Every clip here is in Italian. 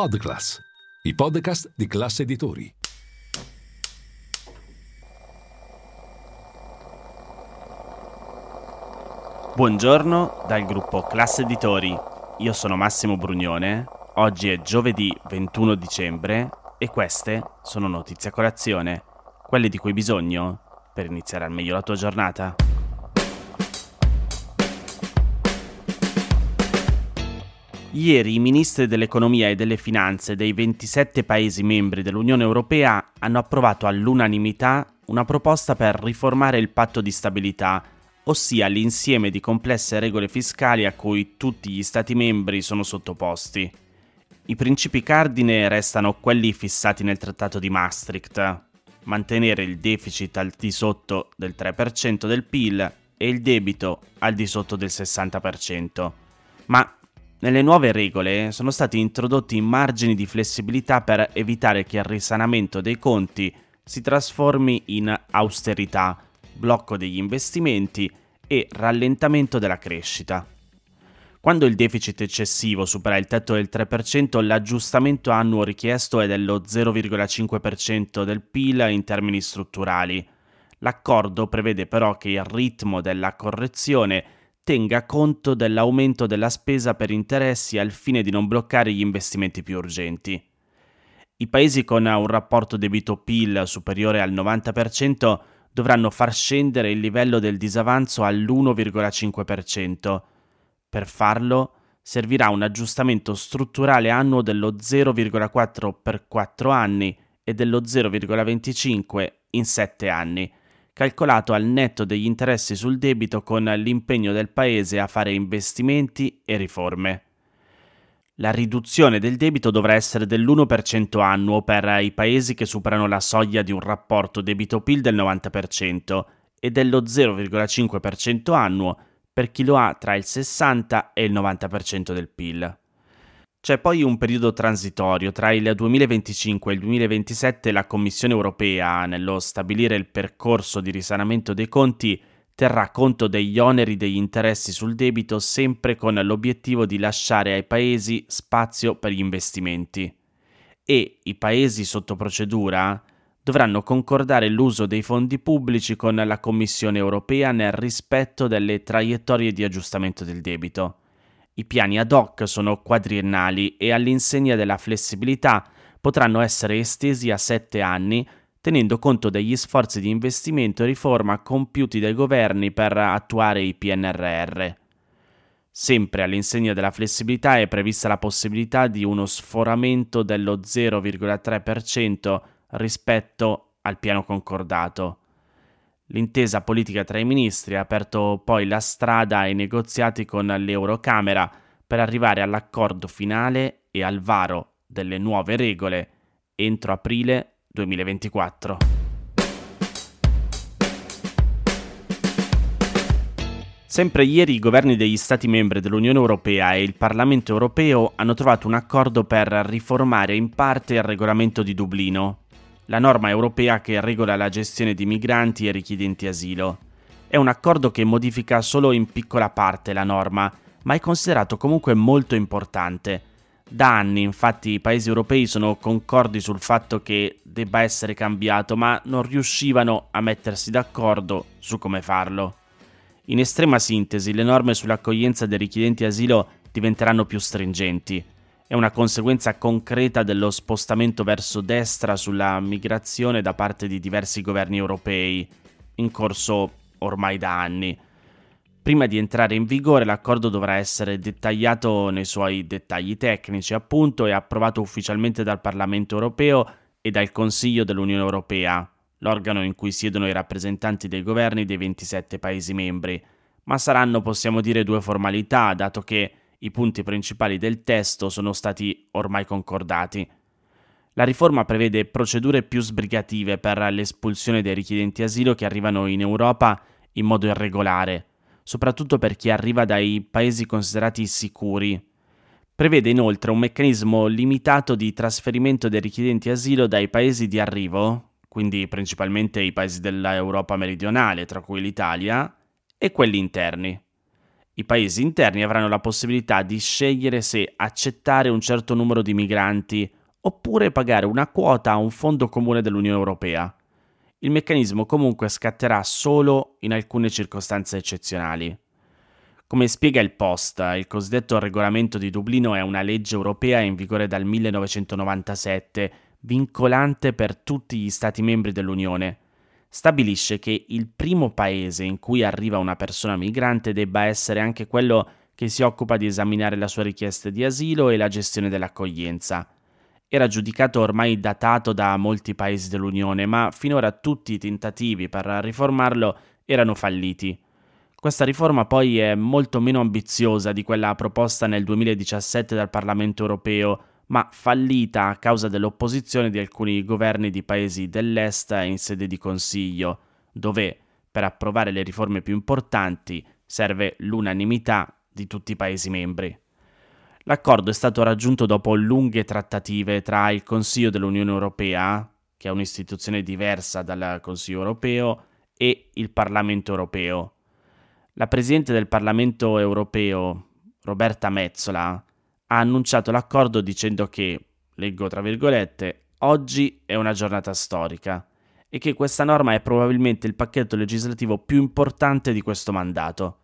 Podclass, i podcast di classe editori. Buongiorno dal gruppo Classe Editori. Io sono Massimo Brugnone. Oggi è giovedì 21 dicembre e queste sono notizie a colazione, quelle di cui hai bisogno per iniziare al meglio la tua giornata. Ieri i ministri dell'economia e delle finanze dei 27 Paesi membri dell'Unione Europea hanno approvato all'unanimità una proposta per riformare il patto di stabilità, ossia l'insieme di complesse regole fiscali a cui tutti gli Stati membri sono sottoposti. I principi cardine restano quelli fissati nel Trattato di Maastricht, mantenere il deficit al di sotto del 3% del PIL e il debito al di sotto del 60%. Ma nelle nuove regole sono stati introdotti margini di flessibilità per evitare che il risanamento dei conti si trasformi in austerità, blocco degli investimenti e rallentamento della crescita. Quando il deficit eccessivo supera il tetto del 3%, l'aggiustamento annuo richiesto è dello 0,5% del PIL in termini strutturali. L'accordo prevede però che il ritmo della correzione tenga conto dell'aumento della spesa per interessi al fine di non bloccare gli investimenti più urgenti. I paesi con un rapporto debito-PIL superiore al 90% dovranno far scendere il livello del disavanzo all'1,5%. Per farlo servirà un aggiustamento strutturale annuo dello 0,4 per 4 anni e dello 0,25 in 7 anni, calcolato al netto degli interessi sul debito con l'impegno del Paese a fare investimenti e riforme. La riduzione del debito dovrà essere dell'1% annuo per i paesi che superano la soglia di un rapporto debito-PIL del 90% e dello 0,5% annuo per chi lo ha tra il 60 e il 90% del PIL. C'è poi un periodo transitorio tra il 2025 e il 2027 la Commissione europea, nello stabilire il percorso di risanamento dei conti, terrà conto degli oneri degli interessi sul debito sempre con l'obiettivo di lasciare ai paesi spazio per gli investimenti. E i paesi sotto procedura dovranno concordare l'uso dei fondi pubblici con la Commissione europea nel rispetto delle traiettorie di aggiustamento del debito. I piani ad hoc sono quadriennali e all'insegna della flessibilità potranno essere estesi a sette anni tenendo conto degli sforzi di investimento e riforma compiuti dai governi per attuare i PNRR. Sempre all'insegna della flessibilità è prevista la possibilità di uno sforamento dello 0,3% rispetto al piano concordato. L'intesa politica tra i ministri ha aperto poi la strada ai negoziati con l'Eurocamera per arrivare all'accordo finale e al varo delle nuove regole entro aprile 2024. Sempre ieri i governi degli Stati membri dell'Unione Europea e il Parlamento Europeo hanno trovato un accordo per riformare in parte il regolamento di Dublino, la norma europea che regola la gestione di migranti e richiedenti asilo. È un accordo che modifica solo in piccola parte la norma, ma è considerato comunque molto importante. Da anni infatti i paesi europei sono concordi sul fatto che debba essere cambiato, ma non riuscivano a mettersi d'accordo su come farlo. In estrema sintesi, le norme sull'accoglienza dei richiedenti asilo diventeranno più stringenti. È una conseguenza concreta dello spostamento verso destra sulla migrazione da parte di diversi governi europei, in corso ormai da anni. Prima di entrare in vigore l'accordo dovrà essere dettagliato nei suoi dettagli tecnici, appunto, e approvato ufficialmente dal Parlamento europeo e dal Consiglio dell'Unione europea, l'organo in cui siedono i rappresentanti dei governi dei 27 Paesi membri, ma saranno, possiamo dire, due formalità, dato che I punti principali del testo sono stati ormai concordati. La riforma prevede procedure più sbrigative per l'espulsione dei richiedenti asilo che arrivano in Europa in modo irregolare, soprattutto per chi arriva dai paesi considerati sicuri. Prevede inoltre un meccanismo limitato di trasferimento dei richiedenti asilo dai paesi di arrivo, quindi principalmente i paesi dell'Europa meridionale, tra cui l'Italia, e quelli interni. I paesi interni avranno la possibilità di scegliere se accettare un certo numero di migranti oppure pagare una quota a un fondo comune dell'Unione Europea. Il meccanismo comunque scatterà solo in alcune circostanze eccezionali. Come spiega il Post, il cosiddetto regolamento di Dublino è una legge europea in vigore dal 1997, vincolante per tutti gli Stati membri dell'Unione. Stabilisce che il primo paese in cui arriva una persona migrante debba essere anche quello che si occupa di esaminare la sua richiesta di asilo e la gestione dell'accoglienza era giudicato ormai datato da molti paesi dell'Unione, ma finora tutti i tentativi per riformarlo erano falliti. Questa riforma poi è molto meno ambiziosa di quella proposta nel 2017 dal Parlamento europeo, ma fallita a causa dell'opposizione di alcuni governi di paesi dell'Est in sede di Consiglio, dove per approvare le riforme più importanti serve l'unanimità di tutti i Paesi membri. L'accordo è stato raggiunto dopo lunghe trattative tra il Consiglio dell'Unione Europea, che è un'istituzione diversa dal Consiglio Europeo, e il Parlamento Europeo. La Presidente del Parlamento Europeo, Roberta Mezzola, ha annunciato l'accordo dicendo che, leggo tra virgolette, oggi è una giornata storica e che questa norma è probabilmente il pacchetto legislativo più importante di questo mandato.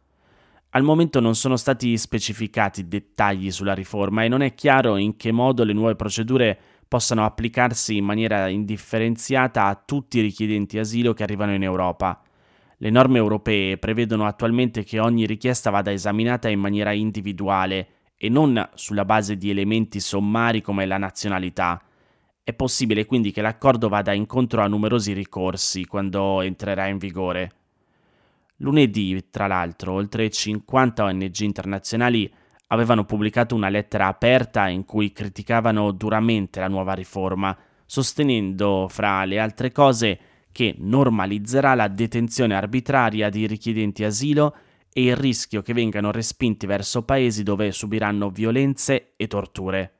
Al momento non sono stati specificati dettagli sulla riforma e non è chiaro in che modo le nuove procedure possano applicarsi in maniera indifferenziata a tutti i richiedenti asilo che arrivano in Europa. Le norme europee prevedono attualmente che ogni richiesta vada esaminata in maniera individuale e non sulla base di elementi sommari come la nazionalità. È possibile quindi che l'accordo vada incontro a numerosi ricorsi quando entrerà in vigore. Lunedì, tra l'altro, oltre 50 ONG internazionali avevano pubblicato una lettera aperta in cui criticavano duramente la nuova riforma, sostenendo, fra le altre cose, che normalizzerà la detenzione arbitraria di richiedenti asilo e il rischio che vengano respinti verso paesi dove subiranno violenze e torture.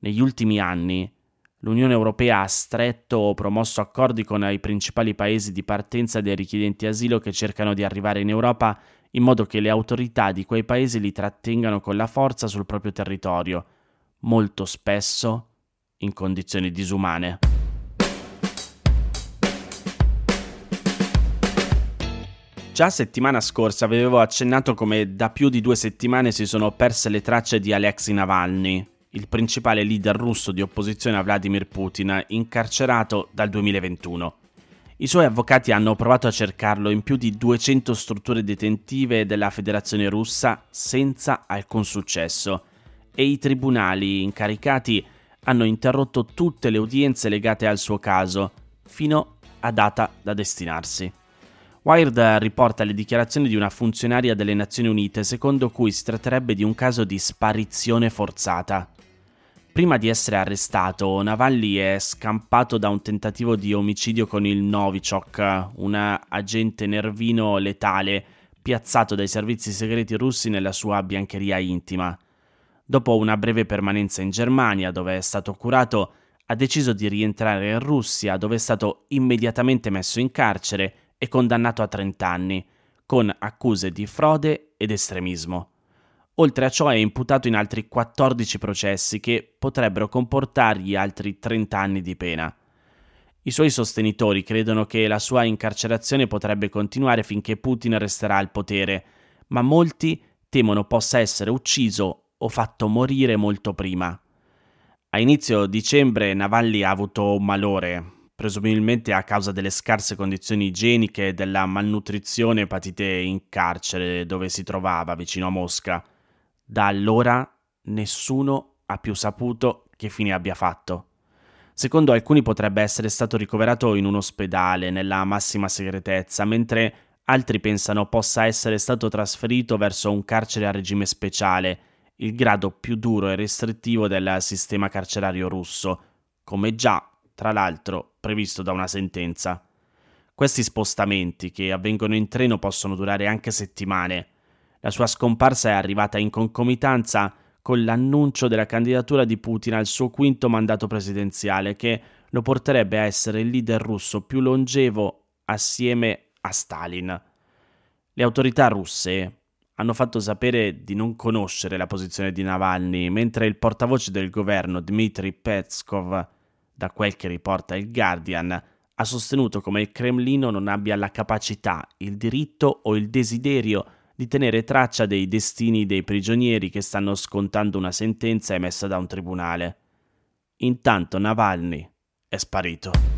Negli ultimi anni, L'Unione Europea ha stretto o promosso accordi con i principali paesi di partenza dei richiedenti asilo che cercano di arrivare in Europa in modo che le autorità di quei paesi li trattengano con la forza sul proprio territorio, molto spesso in condizioni disumane. Già settimana scorsa avevo accennato come da più di due settimane si sono perse le tracce di Alexei Navalny, il principale leader russo di opposizione a Vladimir Putin, incarcerato dal 2021. I suoi avvocati hanno provato a cercarlo in più di 200 strutture detentive della Federazione russa senza alcun successo e i tribunali incaricati hanno interrotto tutte le udienze legate al suo caso fino a data da destinarsi. Wired riporta le dichiarazioni di una funzionaria delle Nazioni Unite secondo cui si tratterebbe di un caso di sparizione forzata. Prima di essere arrestato, Navalny è scampato da un tentativo di omicidio con il Novichok, un agente nervino letale piazzato dai servizi segreti russi nella sua biancheria intima. Dopo una breve permanenza in Germania, dove è stato curato, ha deciso di rientrare in Russia, dove è stato immediatamente messo in carcere e condannato a 30 anni, con accuse di frode ed estremismo. Oltre a ciò è imputato in altri 14 processi che potrebbero comportargli altri 30 anni di pena. I suoi sostenitori credono che la sua incarcerazione potrebbe continuare finché Putin resterà al potere, ma molti temono possa essere ucciso o fatto morire molto prima. A inizio dicembre Navalny ha avuto un malore, presumibilmente a causa delle scarse condizioni igieniche e della malnutrizione patite in carcere dove si trovava vicino a Mosca. Da allora nessuno ha più saputo che fine abbia fatto. Secondo alcuni potrebbe essere stato ricoverato in un ospedale nella massima segretezza, mentre altri pensano possa essere stato trasferito verso un carcere a regime speciale il grado più duro e restrittivo del sistema carcerario russo, come già, tra l'altro, previsto da una sentenza. Questi spostamenti, che avvengono in treno, possono durare anche settimane. La sua scomparsa è arrivata in concomitanza con l'annuncio della candidatura di Putin al suo quinto mandato presidenziale, che lo porterebbe a essere il leader russo più longevo assieme a Stalin. Le autorità russe hanno fatto sapere di non conoscere la posizione di Navalny, mentre il portavoce del governo Dmitry Peskov, da quel che riporta il Guardian, ha sostenuto come il Cremlino non abbia la capacità, il diritto o il desiderio di tenere traccia dei destini dei prigionieri che stanno scontando una sentenza emessa da un tribunale. Intanto Navalny è sparito.